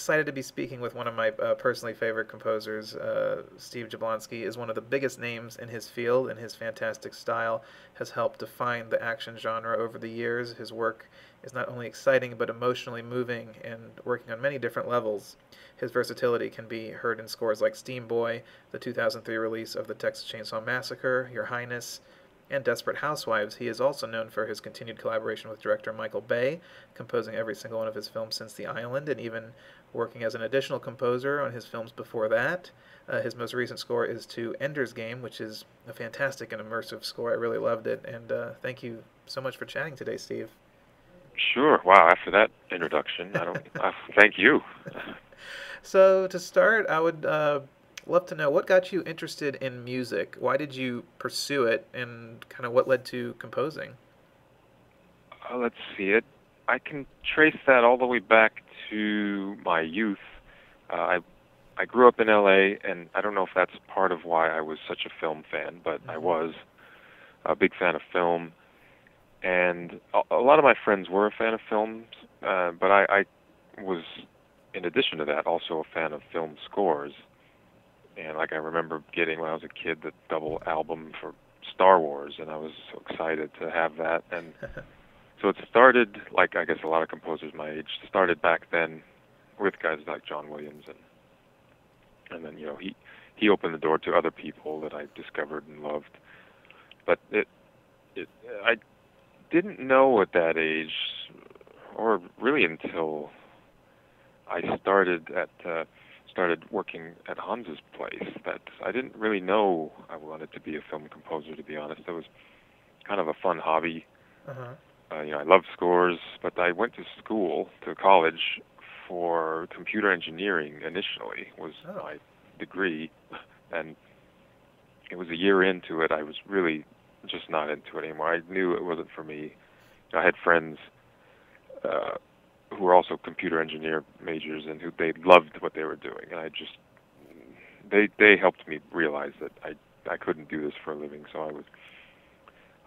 excited to be speaking with one of my uh, personally favorite composers. Uh, Steve Jablonsky is one of the biggest names in his field, and his fantastic style has helped define the action genre over the years. His work is not only exciting but emotionally moving and working on many different levels. His versatility can be heard in scores like Steamboy, the 2003 release of the Texas Chainsaw Massacre, Your Highness, and Desperate Housewives. He is also known for his continued collaboration with director Michael Bay, composing every single one of his films since The Island, and even working as an additional composer on his films before that. Uh, his most recent score is to Ender's Game, which is a fantastic and immersive score. I really loved it, and uh, thank you so much for chatting today, Steve. Sure. Wow. After that introduction, I don't. uh, thank you. so to start, I would uh, love to know what got you interested in music. Why did you pursue it, and kind of what led to composing? Uh, let's see it. I can trace that all the way back to my youth. Uh, I I grew up in LA, and I don't know if that's part of why I was such a film fan, but mm-hmm. I was a big fan of film. And a, a lot of my friends were a fan of films, uh, but I, I was, in addition to that, also a fan of film scores and like I remember getting when I was a kid the double album for Star Wars, and I was so excited to have that. And so it started, like I guess a lot of composers my age started back then with guys like John Williams, and and then you know he he opened the door to other people that I discovered and loved. But it it I didn't know at that age, or really until I started at. Uh, started working at Hans's place that I didn't really know I wanted to be a film composer. To be honest, it was kind of a fun hobby. Uh-huh. Uh, you know, I loved scores, but I went to school to college for computer engineering. Initially, was oh. my degree, and it was a year into it. I was really just not into it anymore. I knew it wasn't for me. I had friends uh, who were also computer engineer majors and who they loved what they were doing. And I just they they helped me realize that I I couldn't do this for a living. So I was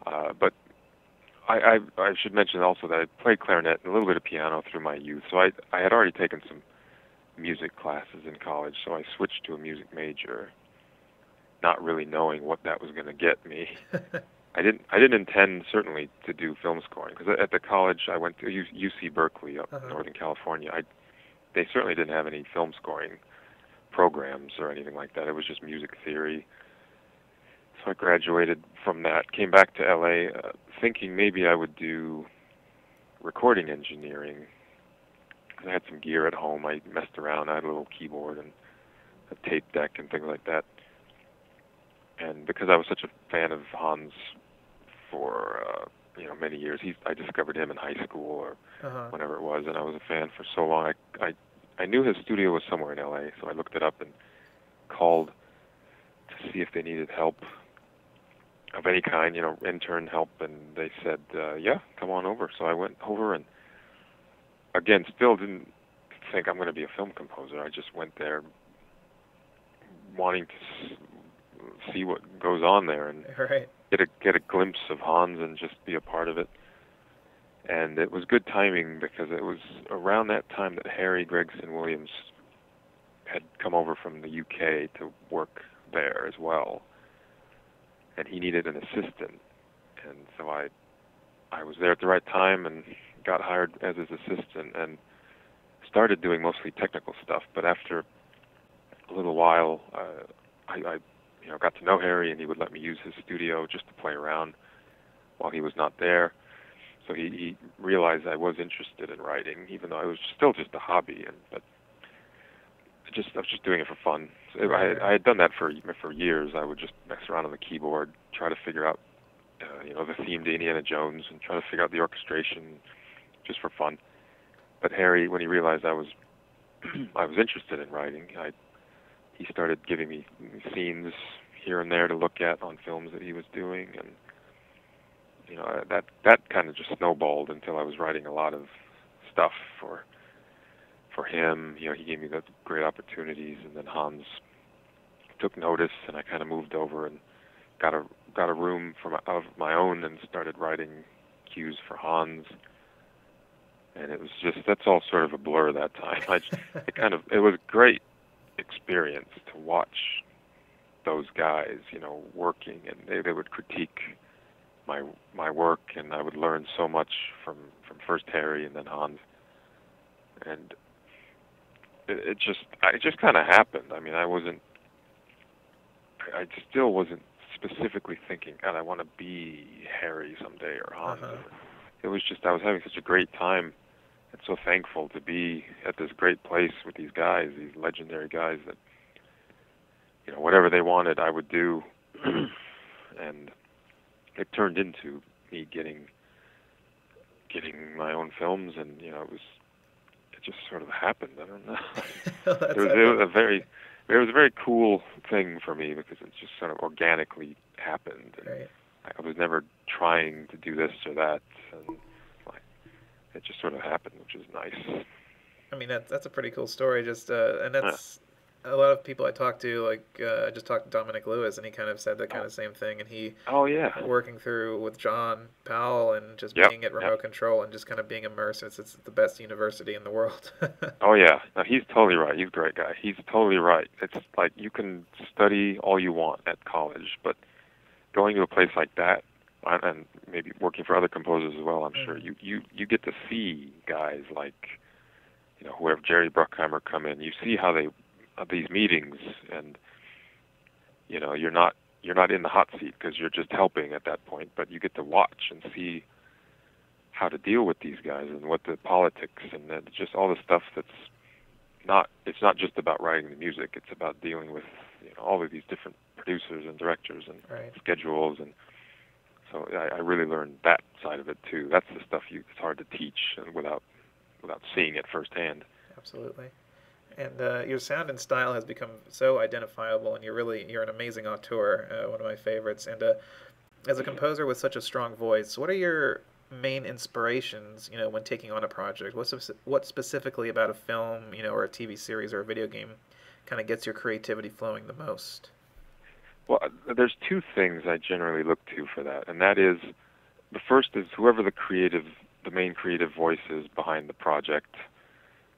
uh but I, I I should mention also that I played clarinet and a little bit of piano through my youth. So I I had already taken some music classes in college. So I switched to a music major not really knowing what that was going to get me I didn't I didn't intend certainly to do film scoring because at the college I went to UC Berkeley up uh-huh. in Northern California. I they certainly didn't have any film scoring programs or anything like that. It was just music theory. So I graduated from that, came back to LA uh, thinking maybe I would do recording engineering. I had some gear at home. I messed around. I had a little keyboard and a tape deck and things like that. And because I was such a fan of Hans for uh, you know many years. He I discovered him in high school or uh-huh. whenever it was, and I was a fan for so long. I, I I knew his studio was somewhere in L.A., so I looked it up and called to see if they needed help of any kind, you know, intern help, and they said, uh, "Yeah, come on over." So I went over, and again, still didn't think I'm going to be a film composer. I just went there wanting to see what goes on there and right. Get a get a glimpse of Hans and just be a part of it. And it was good timing because it was around that time that Harry Gregson Williams had come over from the UK to work there as well, and he needed an assistant, and so I I was there at the right time and got hired as his assistant and started doing mostly technical stuff. But after a little while, uh, I, I you know got know Harry, and he would let me use his studio just to play around while he was not there. So he, he realized I was interested in writing, even though I was still just a hobby, and but just I was just doing it for fun. So I, I had done that for for years. I would just mess around on the keyboard, try to figure out, uh, you know, the theme to Indiana Jones, and try to figure out the orchestration, just for fun. But Harry, when he realized I was I was interested in writing, I he started giving me scenes here and there to look at on films that he was doing, and you know that that kind of just snowballed until I was writing a lot of stuff for for him. You know, he gave me the great opportunities, and then Hans took notice, and I kind of moved over and got a got a room for my, of my own and started writing cues for Hans. and it was just that's all sort of a blur that time. I it kind of it was a great experience to watch those guys, you know, working, and they they would critique my my work, and I would learn so much from from first Harry and then Hans, and it, it just I just kind of happened. I mean, I wasn't. I still wasn't specifically thinking, God, I want to be Harry someday or Hans. Uh-huh. It was just I was having such a great time and so thankful to be at this great place with these guys, these legendary guys that you know whatever they wanted I would do, and it turned into me getting getting my own films, and you know it was it just sort of happened. I don't know. It was, it was a very it was a very cool thing for me because it just sort of organically happened. And Right. I was never trying to do this or that, and like it just sort of happened, which is nice. I mean, that's that's a pretty cool story. Just uh, and that's a lot of people I talked to. Like uh, I just talked to Dominic Lewis, and he kind of said the kind of same thing. And he Oh yeah, working through with John Powell and just Yep, being at yep. remote control and just kind of being immersed. It's, it's the best university in the world. oh yeah. No, he's totally right. He's a great guy. He's totally right. It's like you can study all you want at college, but going to a place like that, and- and maybe working for other composers as well, I'm sure Mhm. you you you get to see guys like you know whoever Jerry Bruckheimer come in. You see how they uh, these meetings, and you know you're not you're not in the hot seat because you're just helping at that point, but you get to watch and see how to deal with these guys and what the politics and then just all the stuff that's not it's not just about writing the music it's about dealing with you know all of these different producers and directors and right. schedules and so I, I really learned that side of it too that's the stuff you it's hard to teach and without without seeing it firsthand Absolutely. And uh, your sound and style has become so identifiable, and you're really you're an amazing auteur, uh, one of my favorites. And uh, as a composer with such a strong voice, what are your main inspirations? You know, when taking on a project, what what specifically about a film, you know, or a TV series or a video game, kind of gets your creativity flowing the most? Well, there's two things I generally look to for that, and that is the first is whoever the creative, the main creative voice is behind the project,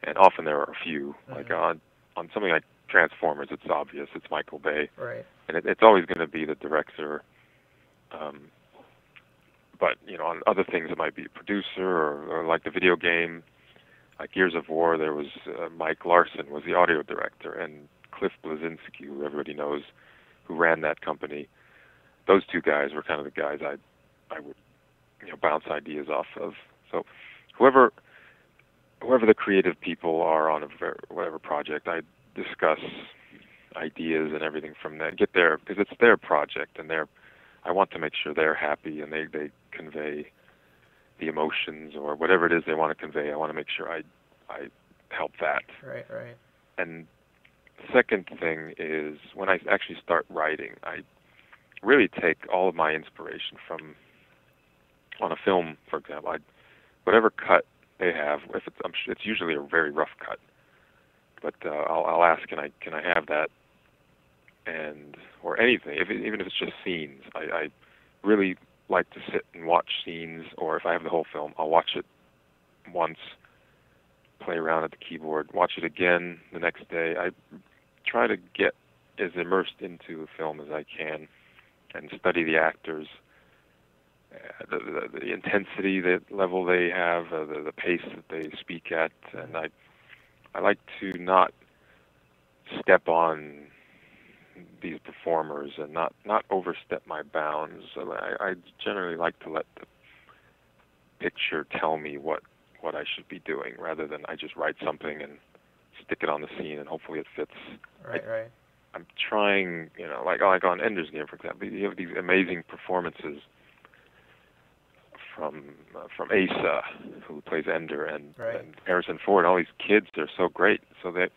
and often there are a few. Like Mhm. on on something like Transformers, it's obvious it's Michael Bay, Right. and it, it's always going to be the director. Um, but you know, on other things it might be a producer or, or like the video game, like Gears of War. There was uh, Mike Larson was the audio director, and Cliff Bleszinski, who everybody knows, who ran that company. Those two guys were kind of the guys I I would you know bounce ideas off of. So whoever whoever the creative people are on a whatever project, I discuss ideas and everything from that. Get their because it's their project and they're I want to make sure they're happy and they they convey the emotions or whatever it is they want to convey. I want to make sure I I help that. Right. Right. And second thing is when I actually start writing, I really take all of my inspiration from on a film, for example. I whatever cut they have, if it's it's usually a very rough cut, but uh, I'll, I'll ask, can I can I have that? And or anything, if it, even if it's just scenes, I, I really like to sit and watch scenes, or if I have the whole film, I'll watch it once, play around at the keyboard, watch it again the next day. I try to get as immersed into the film as I can, and study the actors, the, the, the intensity, the level they have, uh, the, the pace that they speak at, and I, I like to not step on these performers and not not overstep my bounds. I, I generally like to let the picture tell me what what I should be doing, rather than I just write something and stick it on the scene and hopefully it fits. Right. Right. I'm trying, you know, like like on Ender's Game, for example, you have these amazing performances from uh, from Asa, who plays Ender, and, Right. and Harrison Ford. All these kids, they're so great. So that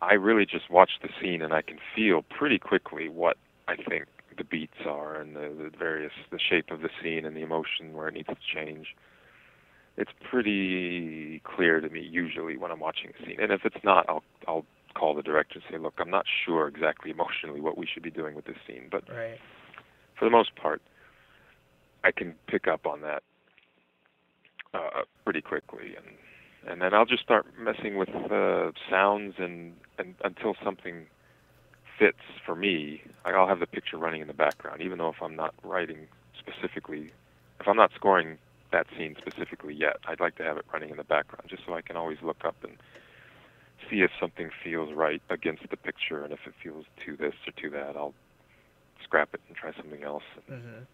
I really just watch the scene, and I can feel pretty quickly what I think the beats are, and the, the various the shape of the scene, and the emotion where it needs to change. It's pretty clear to me usually when I'm watching a scene, and if it's not, I'll I'll call the director and say, look, I'm not sure exactly emotionally what we should be doing with this scene, but Right. for the most part, I can pick up on that. uh, pretty quickly, and and then I'll just start messing with uh, sounds and, and until something fits for me. I'll have the picture running in the background, even though if I'm not writing specifically, if I'm not scoring that scene specifically yet, I'd like to have it running in the background just so I can always look up and see if something feels right against the picture, and if it feels to this or to that, I'll scrap it and try something else. Mm-hmm.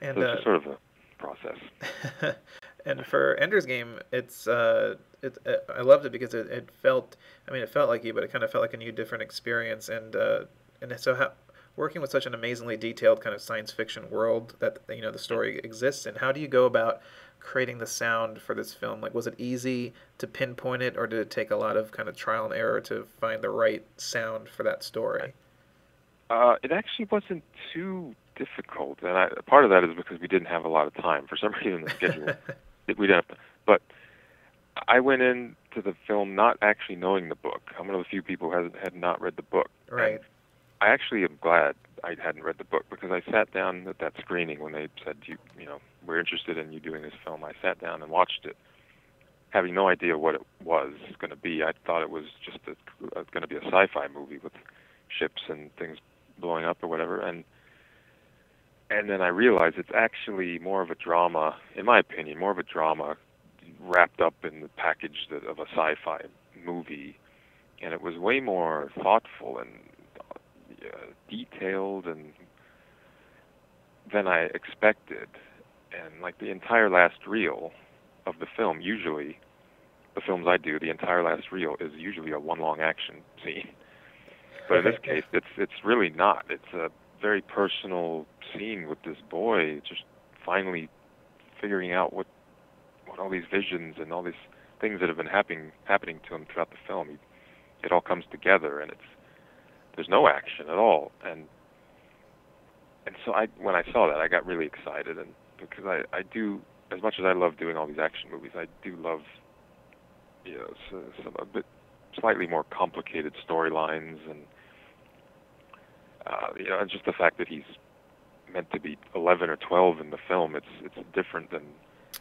And so it's uh, just sort of a process. and for Ender's Game, it's uh, it, uh, I loved it because it, it felt, I mean, it felt like you, but it kind of felt like a new, different experience. And uh, and so how, working with such an amazingly detailed kind of science fiction world that you know the story exists in, how do you go about creating the sound for this film? Like, was it easy to pinpoint it, or did it take a lot of kind of trial and error to find the right sound for that story? Uh, it actually wasn't too difficult, and I, part of that is because we didn't have a lot of time. For some reason, the schedule we didn't. Have, but I went into the film not actually knowing the book. I'm one of the few people who has had not read the book. Right. And I actually am glad I hadn't read the book because I sat down at that screening when they said, "You, you know, we're interested in you doing this film." I sat down and watched it, having no idea what it was going to be. I thought it was just a, going to be a sci-fi movie with ships and things blowing up or whatever, and and then I realized it's actually more of a drama, in my opinion, more of a drama wrapped up in the package that, of a sci-fi movie, and it was way more thoughtful and uh, detailed and than I expected. And like the entire last reel of the film, usually the films I do, the entire last reel is usually a one long action scene. But in this case, it's it's really not. It's a very personal scene with this boy just finally figuring out what what all these visions and all these things that have been happening happening to him throughout the film. He, it all comes together, and it's there's no action at all, and and so I when I saw that I got really excited, and because I I do as much as I love doing all these action movies, I do love you know so, some a bit slightly more complicated storylines and you know, and just the fact that he's meant to be 11 or 12 in the film, it's it's different than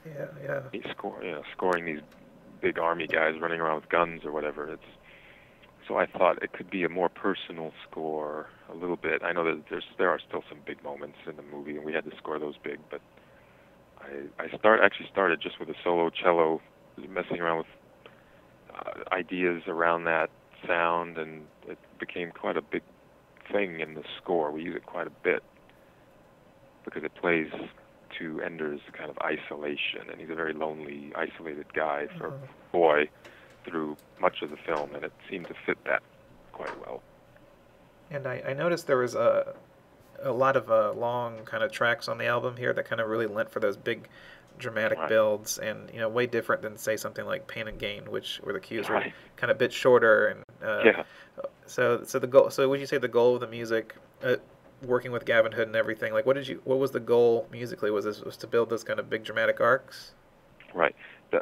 yeah, yeah. He's score, you know, scoring these big army guys running around with guns or whatever. It's so I thought it could be a more personal score a little bit. I know that there's there are still some big moments in the movie, and we had to score those big. But I I start actually started just with a solo cello, messing around with uh, ideas around that sound, and it became quite a big thing in the score. We use it quite a bit because it plays to Ender's kind of isolation, and he's a very lonely, isolated guy for a boy through much of the film, and it seemed to fit that quite well. And I, I noticed there was a a lot of uh, long kind of tracks on the album here that kind of really lent for those big dramatic Right. builds and you know way different than say something like Pain and Gain which where the cues were kind of a bit shorter and uh, yeah. So so the goal so would you say the goal of the music uh, working with Gavin Hood and everything like what did you what was the goal musically was this was to build those kind of big dramatic arcs Right. The,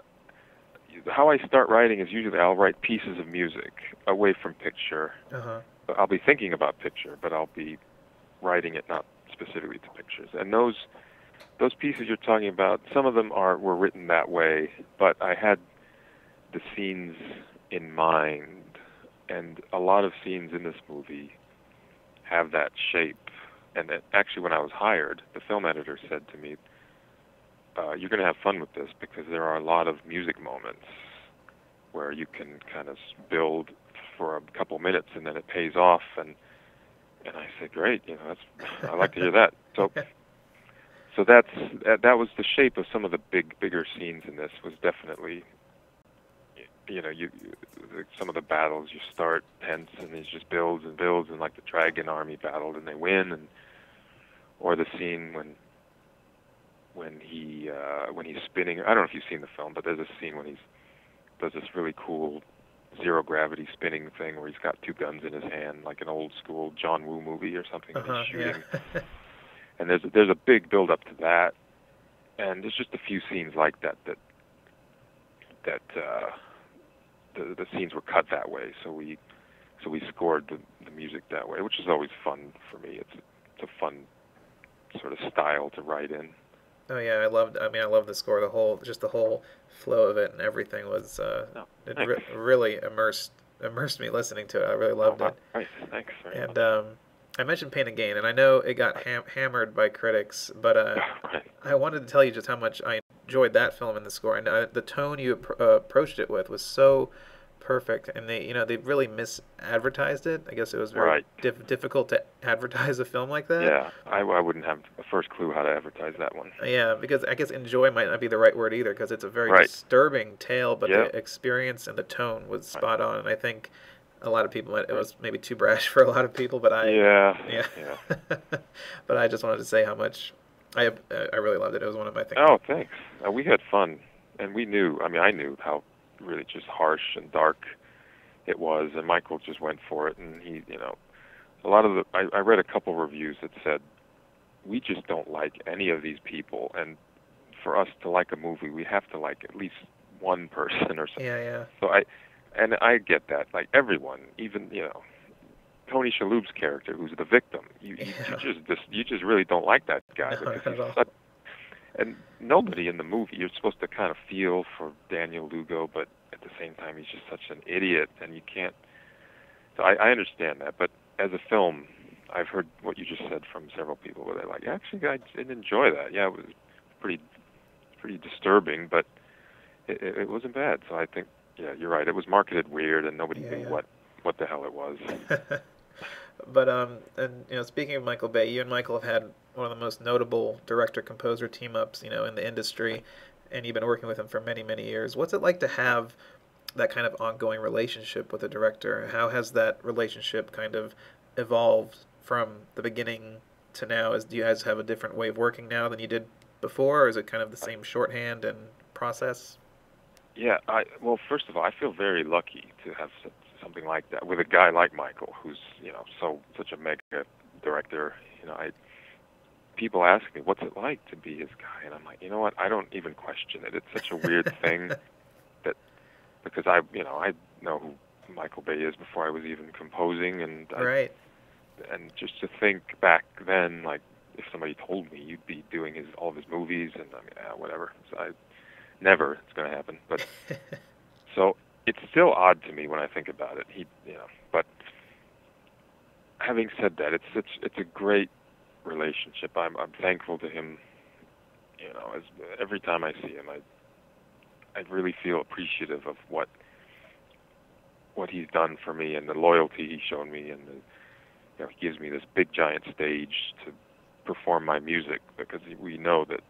how I start writing is usually I'll write pieces of music away from picture. uh-huh I'll be thinking about picture, but I'll be writing it not specifically to pictures. And those those pieces you're talking about, some of them are were written that way, but I had the scenes in mind, and a lot of scenes in this movie have that shape. And it, actually, when I was hired, the film editor said to me, uh, "You're going to have fun with this because there are a lot of music moments where you can kind of build for a couple minutes and then it pays off." And and I said, "Great, you know, that's I like to hear that." So so that's that, that was the shape of some of the big bigger scenes in this was definitely you know you, you some of the battles you start tense and it just builds and builds and like the dragon army battled and they win and or the scene when when he uh when he's spinning. I don't know if you've seen the film but there's a scene when he's does this really cool zero gravity spinning thing where he's got two guns in his hand like an old school John Woo movie or something uh-huh he's yeah. shooting. And there's a, there's a big build up to that, and there's just a few scenes like that that that uh, the the scenes were cut that way, so we so we scored the the music that way, which is always fun for me. It's it's a fun sort of style to write in. Oh yeah, I loved. I mean, I love the score. The whole, just the whole flow of it and everything was. Uh, No, it thanks. re- really immersed immersed me listening to it. I really loved Oh, it. Nice, thanks very And much. um, I mentioned Pain and Gain, and I know it got ham- hammered by critics, but uh, right. I wanted to tell you just how much I enjoyed that film and the score, and uh, the tone you appro- uh, approached it with was so perfect. And they, you know, they really misadvertised it. I guess it was very Right. diff- difficult to advertise a film like that. Yeah, I, I wouldn't have a first clue how to advertise that one. Yeah, because I guess enjoy might not be the right word either, because it's a very Right. disturbing tale, but the experience and the tone was spot on. And I think a lot of people, might, it was maybe too brash for a lot of people, but I, yeah, yeah, yeah. but I just wanted to say how much I I really loved it. It was one of my things. Oh, thanks. Uh, we had fun, and we knew. I mean, I knew how really just harsh and dark it was, and Michael just went for it. And he, you know, a lot of the. I, I read a couple reviews that said we just don't like any of these people, and for us to like a movie, we have to like at least one person or something. Yeah, yeah, So I, and I get that. Like everyone, even you know, Tony Shalhoub's character, who's the victim, you, you, Yeah. you just, just you just really don't like that guy No, because not he's such. And nobody in the movie, you're supposed to kind of feel for Daniel Lugo, but at the same time, he's just such an idiot, and you can't. So I, I understand that, but as a film, I've heard what you just said from several people, where they're like, actually, I didn't enjoy that. Yeah, it was pretty, pretty disturbing, but it, it, it wasn't bad. So I think, yeah, you're right. It was marketed weird, and nobody Yeah, knew yeah. what what the hell it was. but um, and you know, speaking of Michael Bay, you and Michael have had one of the most notable director-composer team-ups, you know, in the industry, and you've been working with him for many, many years. What's it like to have that kind of ongoing relationship with a director? How has that relationship kind of evolved from the beginning to now? Is do you guys have a different way of working now than you did before, or is it kind of the same shorthand and process? Yeah, I well, first of all, I feel very lucky to have something like that with a guy like Michael, who's you know so such a mega director. You know, I people ask me, "What's it like to be his guy?" And I'm like, you know what? I don't even question it. It's such a weird thing that because I, you know, I know who Michael Bay is before I was even composing, and I, Right. and just to think back then, like if somebody told me you'd be doing his all of his movies, and I mean, ah, whatever. So I never it's going to happen, but. So it's still odd to me when I think about it. He, you know, but having said that, it's such it's a great relationship. I'm I'm thankful to him. You know, as every time I see him, I I really feel appreciative of what what he's done for me and the loyalty he's shown me, and the, you know, he gives me this big giant stage to perform my music because we know that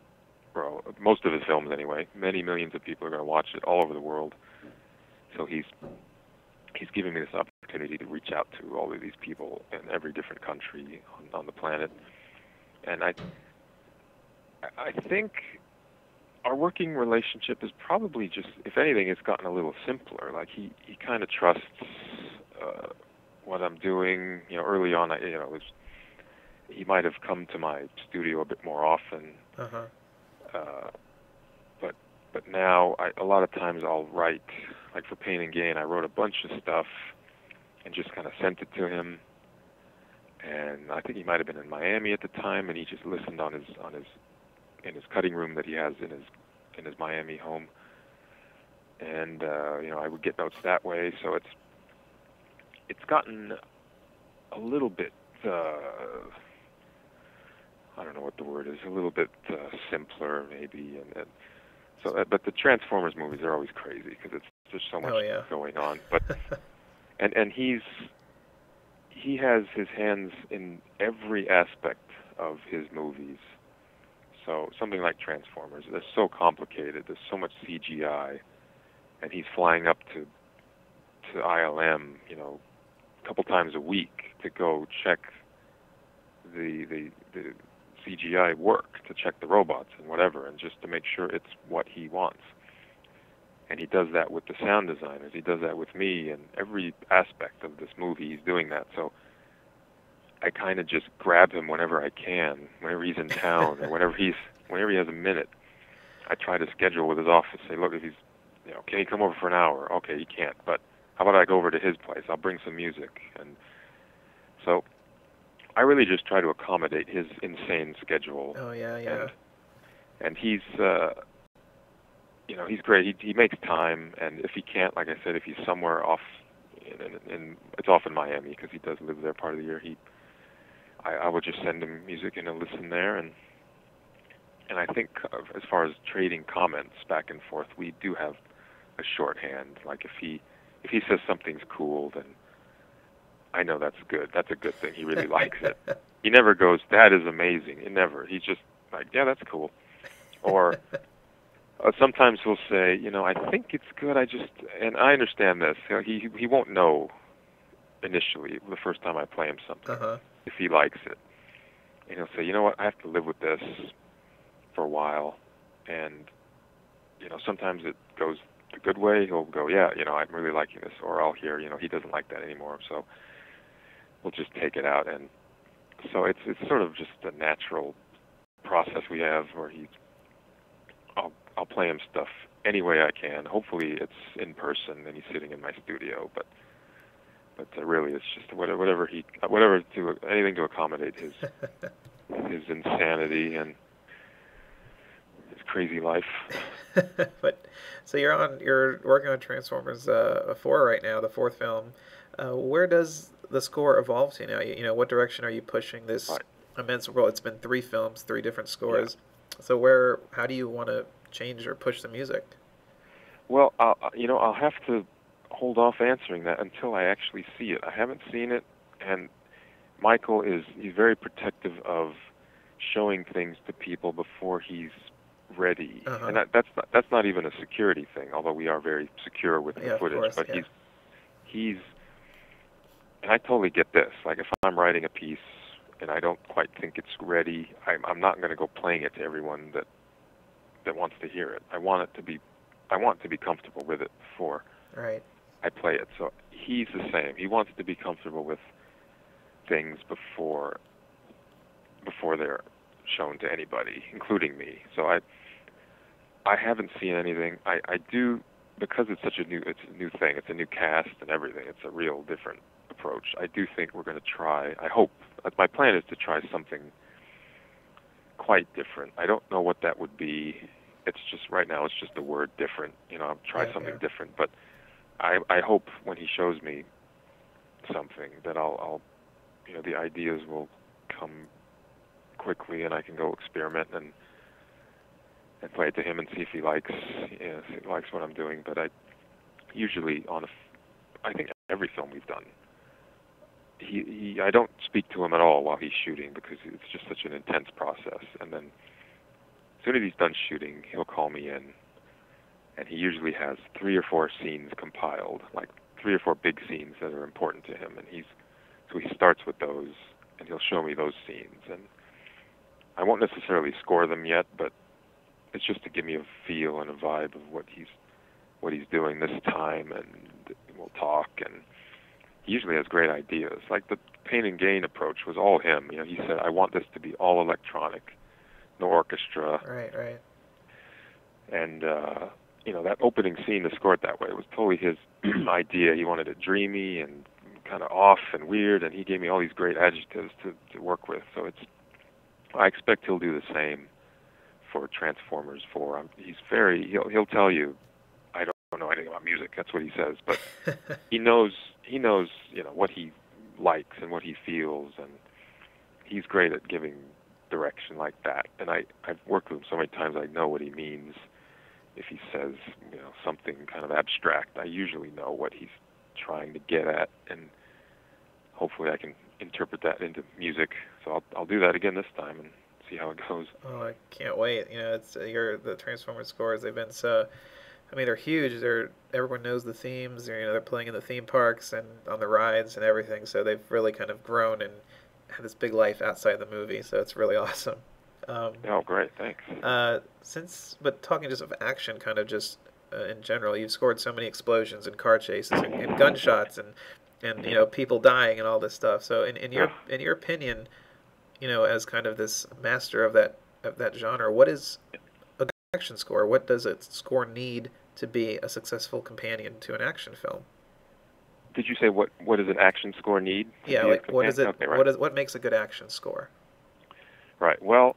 well, most of his films anyway, many millions of people are going to watch it all over the world. So he's he's giving me this opportunity to reach out to all of these people in every different country on, on the planet, and I I think our working relationship is probably just, if anything, it's gotten a little simpler. Like he he kind of trusts uh, what I'm doing. You know, early on, I you know, was he might have come to my studio a bit more often Uh huh. uh, but now I, a lot of times I'll write like for Pain and Gain I wrote a bunch of stuff and just kind of sent it to him. And I think he might have been in Miami at the time and he just listened on his on his in his cutting room that he has in his in his Miami home. And uh, you know I would get notes that way. So it's it's gotten a little bit uh, I don't know what the word is, a little bit uh, simpler maybe, and, and so. Uh, but the Transformers movies are always crazy because it's there's so much Oh, yeah. going on. But and and he's he has his hands in every aspect of his movies. So something like Transformers, they're so complicated. There's so much CGI, and he's flying up to to ILM, you know, a couple times a week to go check the the the CGI work to check the robots and whatever, and just to make sure it's what he wants. And he does that with the sound designers. He does that with me, and every aspect of this movie, he's doing that. So I kind of just grab him whenever I can, whenever he's in town, or whenever he's whenever he has a minute. I try to schedule with his office. Say, look, if he's, you know, can he come over for an hour? Okay, he can't, but how about I go over to his place? I'll bring some music, and so I really just try to accommodate his insane schedule. Oh yeah, yeah. And and he's uh, you know he's great. He he makes time, and if he can't, like I said, if he's somewhere off, in, in, in it's off in Miami because he does live there part of the year. He I, I would just send him music and he'll listen there, and and I think uh, as far as trading comments back and forth, we do have a shorthand. Like if he if he says something's cool, then I know that's good. That's a good thing. He really likes it. He never goes, "That is amazing." He never. He's just like, "Yeah, that's cool," or uh, sometimes he'll say, "You know, I think it's good. I just," and I understand this. You know, he he won't know initially the first time I play him something Uh-huh. if he likes it, and he'll say, "You know what? I have to live with this for a while," and you know, sometimes it goes the good way. He'll go, "Yeah, you know, I'm really liking this," or I'll hear, "You know, he doesn't like that anymore," so we'll just take it out and so it's it's sort of just a natural process we have where he I'll I'll play him stuff any way I can. Hopefully it's in person and he's sitting in my studio, but but uh, really it's just whatever whatever he whatever to anything to accommodate his his insanity and his crazy life. but so you're on you're working on Transformers uh, 4 right now, the fourth film. Uh, where does the score evolves. to now? You, you know, what direction are you pushing this Right. immense world? It's been three films, three different scores. So where how do you want to change or push the music? Well, I'll, you know, I'll have to hold off answering that until I actually see it. I haven't seen it, and Michael is he's very protective of showing things to people before he's ready, Uh-huh. and that, that's not that's not even a security thing. Although we are very secure with the of footage, course, but yeah. he's he's and I totally get this. Like if I'm writing a piece and I don't quite think it's ready, I'm I'm not going to go playing it to everyone that that wants to hear it. I want it to be I want to be comfortable with it before Right. I play it. So he's the same. He wants to be comfortable with things before before they're shown to anybody, including me. So I I haven't seen anything. I I do because it's such a new it's a new thing. It's a new cast and everything. It's a real different approach. I do think we're going to try. I hope uh, my plan is to try something quite different. I don't know what that would be. It's just right now it's just the word different. You know, I'll try Yeah, something yeah. different, but I I hope when he shows me something that I'll I'll you know the ideas will come quickly and I can go experiment and and play it to him and see if he likes you know, if he likes what I'm doing. But I usually on a I think every film we've done he, he I don't speak to him at all while he's shooting because it's just such an intense process. And then as soon as he's done shooting he'll call me in. And he usually has three or four scenes compiled like three or four big scenes that are important to him. And he's so he starts with those and he'll show me those scenes. And I won't necessarily score them yet but it's just to give me a feel and a vibe of what he's what he's doing this time and we'll talk and usually has great ideas. Like the pain and gain approach was all him. You know, he said, "I want this to be all electronic, no orchestra," Right. Right. and uh, you know that opening scene to score it that way It was totally his idea. He wanted it dreamy and kind of off and weird, and he gave me all these great adjectives to to work with. So it's I expect he'll do the same for Transformers 4. Um, he's very he'll he'll tell you I don't know anything about music. That's what he says, but he knows he knows you know what he likes and what he feels and he's great at giving direction like that and i i've worked with him so many times i know what he means if he says you know something kind of abstract i usually know what he's trying to get at and hopefully i can interpret that into music so i'll i'll do that again this time and see how it goes Oh, I can't wait. You know, it's your the Transformers scores. They've been so. I mean, they're huge. They're everyone knows the themes. They're, you know, they're playing in the theme parks and on the rides and everything. So they've really kind of grown and had this big life outside the movie. So it's really awesome. Um, oh great thanks uh, since, but talking just of action, kind of just uh, in general, you've scored so many explosions and car chases and, and gunshots and and you know people dying and all this stuff. So in, in your in your opinion, you know, as kind of this master of that of that genre, what is a good action score? What does a score need to be a successful companion to an action film? did you say what what does an action score need Yeah, like what is it? okay, right. What is what makes a good action score? Right. Well,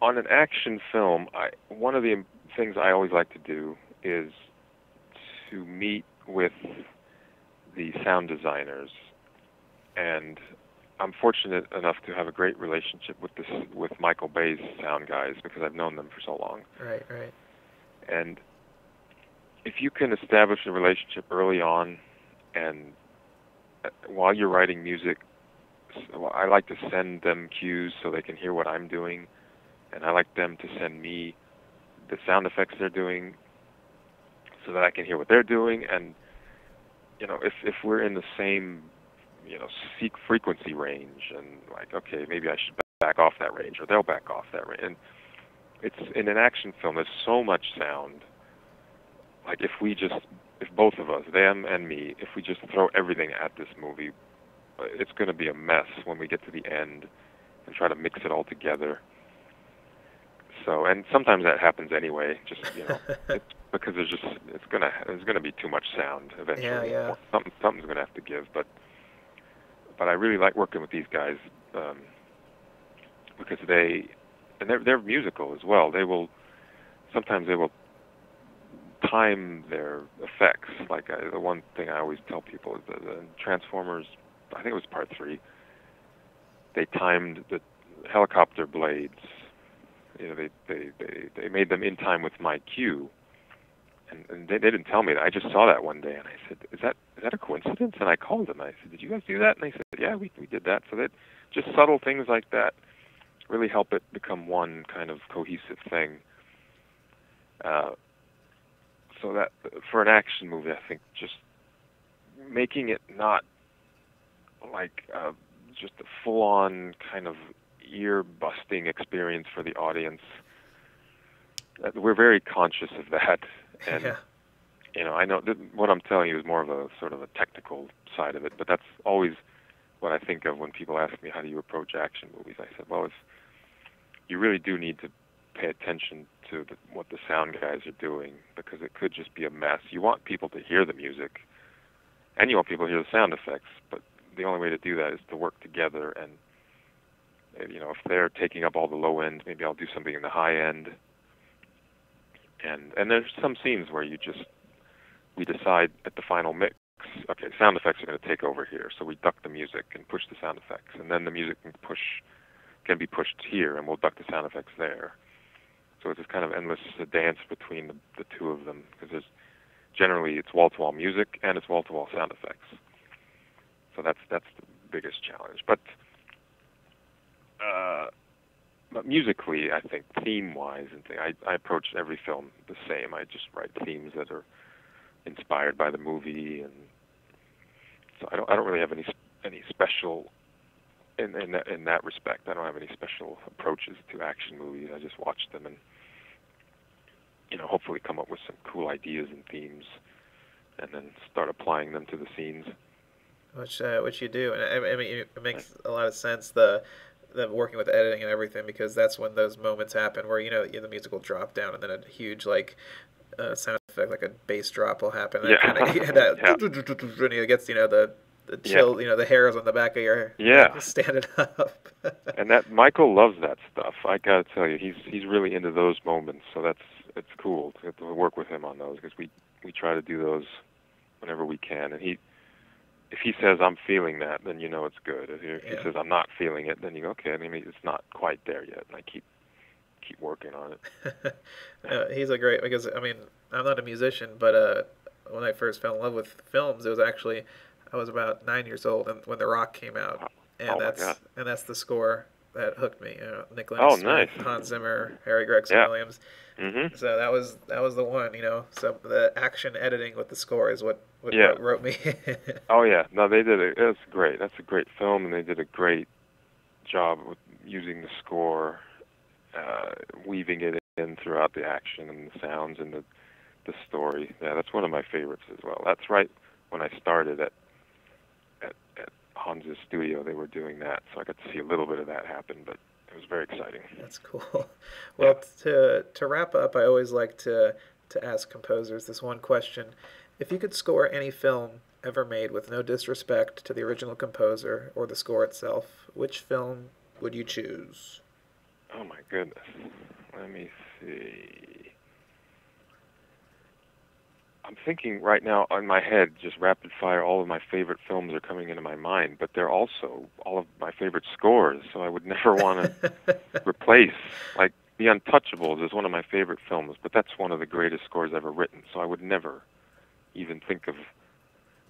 on an action film, I one of the things I always like to do is to meet with the sound designers, and I'm fortunate enough to have a great relationship with this with Michael Bay's sound guys because I've known them for so long. Right, right. And if you can establish a relationship early on, and uh, while you're writing music, I like to send them cues so they can hear what I'm doing, and I like them to send me the sound effects they're doing so that I can hear what they're doing. And you know, if if we're in the same you know seek frequency range, and like okay, maybe I should back off that range, or they'll back off that range. And it's in an action film. There's so much sound. Like if we just if both of us, them and me, if we just throw everything at this movie, it's going to be a mess when we get to the end and try to mix it all together. So, and sometimes that happens anyway. Just you know, it's because there's just it's gonna there's gonna be too much sound eventually. Yeah, yeah. Something something's gonna have to give. But but I really like working with these guys um, because they and they're they're musical as well. They will sometimes they will time their effects. Like I, the one thing I always tell people is that the Transformers, I think it was part three. They timed the helicopter blades. You know, they they they they made them in time with my cue. And, and they, they didn't tell me that. I just saw that one day, and I said, "Is that is that a coincidence?" And I called them. I said, "Did you guys do that?" And they said, "Yeah, we we did that." So that just subtle things like that really help it become one kind of cohesive thing. Uh, so that for an action movie, I think just making it not like uh, just a full-on kind of ear-busting experience for the audience. We're very conscious of that, and yeah. you know, I know what I'm telling you is more of a sort of a technical side of it, but that's always what I think of when people ask me how do you approach action movies. I said, well, it's you really do need to pay attention to the, what the sound guys are doing because it could just be a mess. You want people to hear the music, and you want people to hear the sound effects, but the only way to do that is to work together. And you know, if they're taking up all the low end, maybe I'll do something in the high end. And and there's some scenes where you just we decide at the final mix, okay, sound effects are going to take over here, so we duck the music and push the sound effects, and then the music can push can be pushed here, and we'll duck the sound effects there. So it's this kind of endless dance between the, the two of them because there's generally it's wall-to-wall music and it's wall-to-wall sound effects. So that's that's the biggest challenge. But uh, but musically, I think theme-wise and thing, I I approach every film the same. I just write themes that are inspired by the movie, and so I don't I don't really have any any special in in that, in that respect. I don't have any special approaches to action movies. I just watch them and you know hopefully come up with some cool ideas and themes, and then start applying them to the scenes. Which uh, which you do, and I, I mean it makes a lot of sense. The the working with editing and everything because that's when those moments happen where you know the music will drop down and then a huge like uh, sound effect like a bass drop will happen and Yeah. kind of and that Yeah. and it gets you know the the Yeah. chill you know the hairs on the back of your Yeah. standing up and that Michael loves that stuff. I gotta tell you, he's he's really into those moments. So that's it's cool to, to work with him on those because we we try to do those whenever we can. And he, if he says I'm feeling that, then you know it's good. If, he- Yeah. he says I'm not feeling it, then you go okay. I mean, it's not quite there yet, and I keep keep working on it. uh, he's a great because I mean I'm not a musician, but uh, when I first fell in love with films, it was actually I was about nine years old and when The Rock came out, and Oh that's and that's the score that hooked me. You know, Nick Oh, Smith, nice. Hans Zimmer, Harry Gregson Yeah. Williams. hmm So that was that was the one. You know, so the action editing with the score is what what, Yeah. what wrote me. Oh yeah, no, they did it. It's great. That's a great film, and they did a great job with using the score, uh, weaving it in throughout the action and the sounds and the the story. Yeah, that's one of my favorites as well. That's right when I started at at, at Hans's studio. They were doing that, so I got to see a little bit of that happen. But it was very exciting. That's cool. Well, to to wrap up, I always like to to ask composers this one question: If you could score any film ever made with no disrespect to the original composer or the score itself, which film would you choose? Oh my goodness. Let me see. I'm thinking right now on my head, just rapid fire. All of my favorite films are coming into my mind, but they're also all of my favorite scores. So I would never want to replace. Like The Untouchables is one of my favorite films, but that's one of the greatest scores ever written. So I would never even think of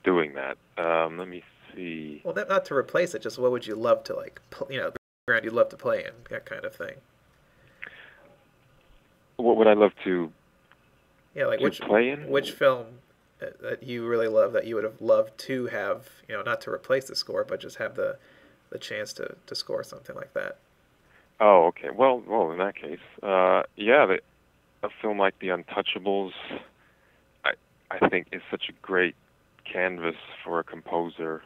doing that. Um, let me see. Well, not, not to replace it. Just what would you love to like? You know, the background you'd love to play in that kind of thing. What would I love to Yeah, like which play in? which film that you really love that you would have loved to have you know not to replace the score but just have the the chance to to score something like that. Oh, okay. Well, well, in that case, uh, yeah, the, a film like The Untouchables, I I think is such a great canvas for a composer,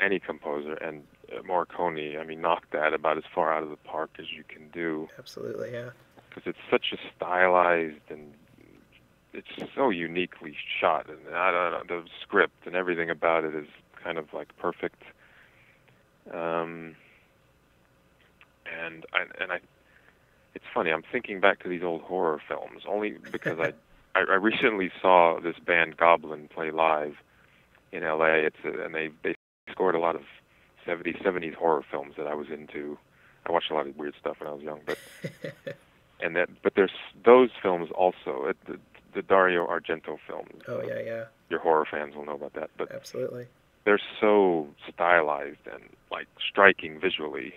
any composer, and Morricone. I mean, knocked that about as far out of the park as you can do Absolutely, yeah. because it's such a stylized and it's so uniquely shot, and I don't know the script and everything about it is kind of like perfect. Um, and I and I, it's funny. I'm thinking back to these old horror films only because I, I I recently saw this band Goblin play live in L.A. It's a, and they they scored a lot of 70s 70s horror films that I was into. I watched a lot of weird stuff when I was young, but and that but there's those films also uh, the the Dario Argento films. oh yeah, yeah, Your horror fans will know about that, but absolutely. they're so stylized and like striking visually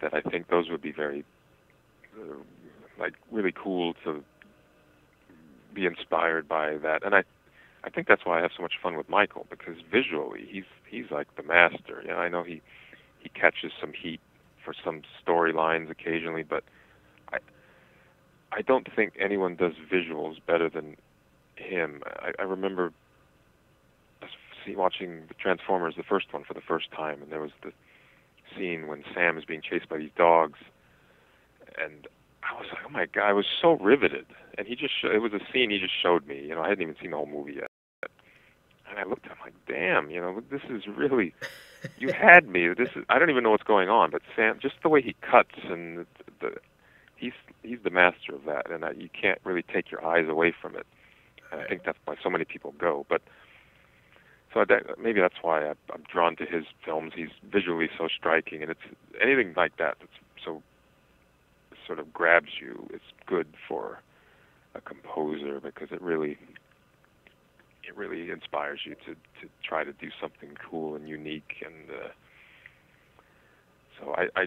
that I think those would be very uh, like really cool to be inspired by that. And I I think that's why I have so much fun with Michael because visually he's he's like the master. You know, I know he he catches some heat for some storylines occasionally, but I don't think anyone does visuals better than him. I, I remember see, watching the Transformers, the first one, for the first time, and there was the scene when Sam is being chased by these dogs, and I was like, oh my god, I was so riveted. And he just, sh- it was a scene he just showed me. You know, I hadn't even seen the whole movie yet. And I looked at him like, damn, you know, this is really, you had me. This is, I don't even know what's going on, but Sam, just the way he cuts and the, the he's he's the master of that, and that you can't really take your eyes away from it. And I think that's why so many people go. But so that, maybe that's why I, I'm drawn to his films. He's visually so striking, and it's anything like that that's so sort of grabs you. It's good for a composer because it really it really inspires you to to try to do something cool and unique. And uh, so I, I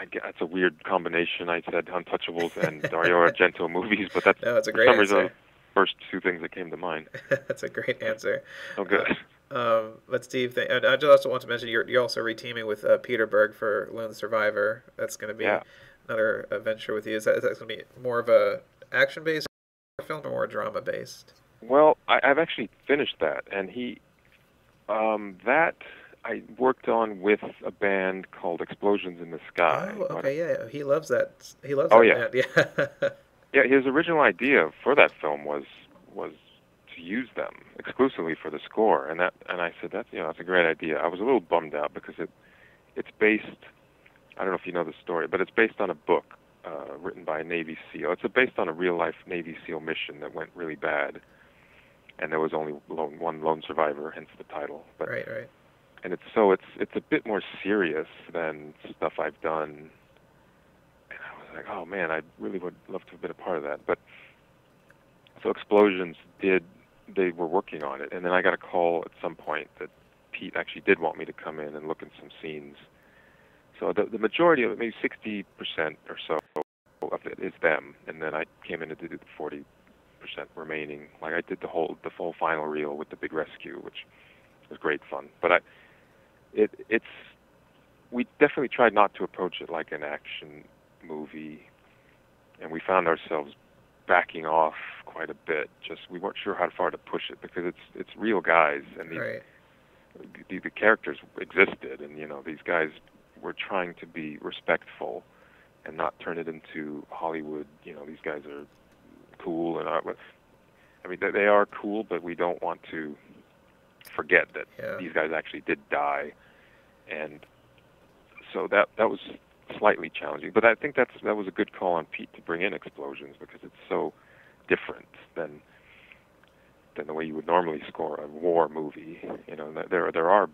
I get that's a weird combination. I said Untouchables and Dario Argento movies, but that's No, it's a for great some reason answer. the first two things that came to mind. That's a great answer. Oh, good. Um, but Steve, th- I just also want to mention you're, you're also reteaming with uh, Peter Berg for Lone Survivor. That's going to be Yeah. another adventure with you. Is that, is that going to be more of a action based film or more drama based? Well, I, I've actually finished that, and he, um, that I worked on with a band called Explosions in the Sky. oh, okay, yeah, he loves that. He loves Oh, that. band. yeah. Yeah, his original idea for that film was was to use them exclusively for the score, and that and I said that's you know that's a great idea. I was a little bummed out because it it's based. I don't know if you know the story, but it's based on a book uh, written by a Navy SEAL. It's based on a real life Navy SEAL mission that went really bad, and there was only lone, one lone survivor, hence the title. But right, right. And it's so it's it's a bit more serious than stuff I've done. And I was like, oh man, I really would love to have been a part of that. But so Explosions did they were working on it, and then I got a call at some point that Pete actually did want me to come in and look in some scenes. So the the majority of it, maybe sixty percent or so of it is them, and then I came in to do the forty percent remaining. Like I did the whole the full final reel with the big rescue, which was great fun. But I it it's we definitely tried not to approach it like an action movie and we found ourselves backing off quite a bit just we weren't sure how far to push it because it's it's real guys and these Right. the, the characters existed and you know these guys were trying to be respectful and not turn it into Hollywood you know these guys are cool and are, I mean they are cool but we don't want to forget that Yeah. these guys actually did die and so that that was slightly challenging. But I think that's that was a good call on Pete to bring in explosions because it's so different than than the way you would normally score a war movie. You know, there there are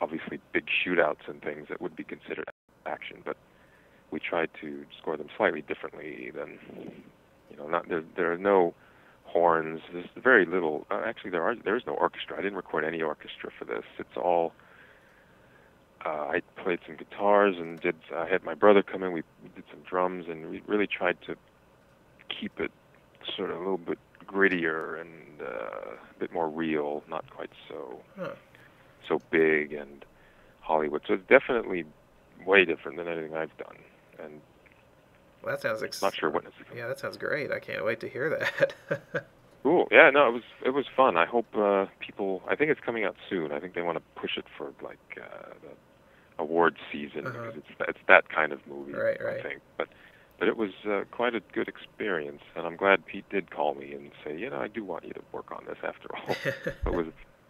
obviously big shootouts and things that would be considered action, but we tried to score them slightly differently than you know. Not there there are no horns. There's very little. Uh, actually, there are there is no orchestra. I didn't record any orchestra for this. It's all. Uh, I played some guitars and did. I had my brother come in. We, we did some drums and we really tried to keep it sort of a little bit grittier and uh, a bit more real, not quite so Huh. so big and Hollywood. So it's definitely way different than anything I've done. And Well, that sounds ex- not sure what it's Yeah, that sounds great. I can't wait to hear that. cool. Yeah, no, it was it was fun. I hope uh, people. I think it's coming out soon. I think they want to push it for like uh, the award season Uh-huh. because it's it's that kind of movie. Right, right. I think, but. But it was uh, quite a good experience, and I'm glad Pete did call me and say, you know, I do want you to work on this after all. it was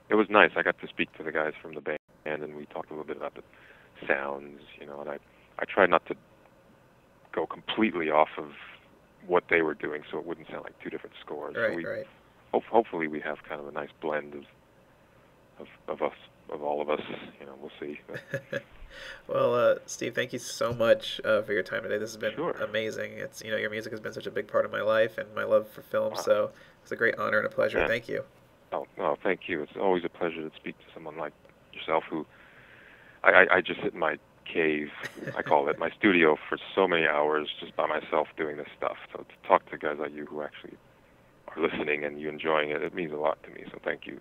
it was nice. I got to speak to the guys from the band, and we talked a little bit about the sounds, you know. And I I tried not to go completely off of what they were doing, so it wouldn't sound like two different scores. so right, we, right. Hope, hopefully, we have kind of a nice blend of of of us of all of us. You know, we'll see. Well, uh, Steve, thank you so much uh, for your time today. This has been Sure. amazing. It's you know your music has been such a big part of my life and my love for film. Wow. So it's a great honor and a pleasure. Yeah. Thank you. oh, no, thank you. It's always a pleasure to speak to someone like yourself who. I, I, I just sit in my cave, I call it, my studio for so many hours just by myself doing this stuff. So to talk to guys like you who actually are listening and you enjoying it, it means a lot to me. So thank you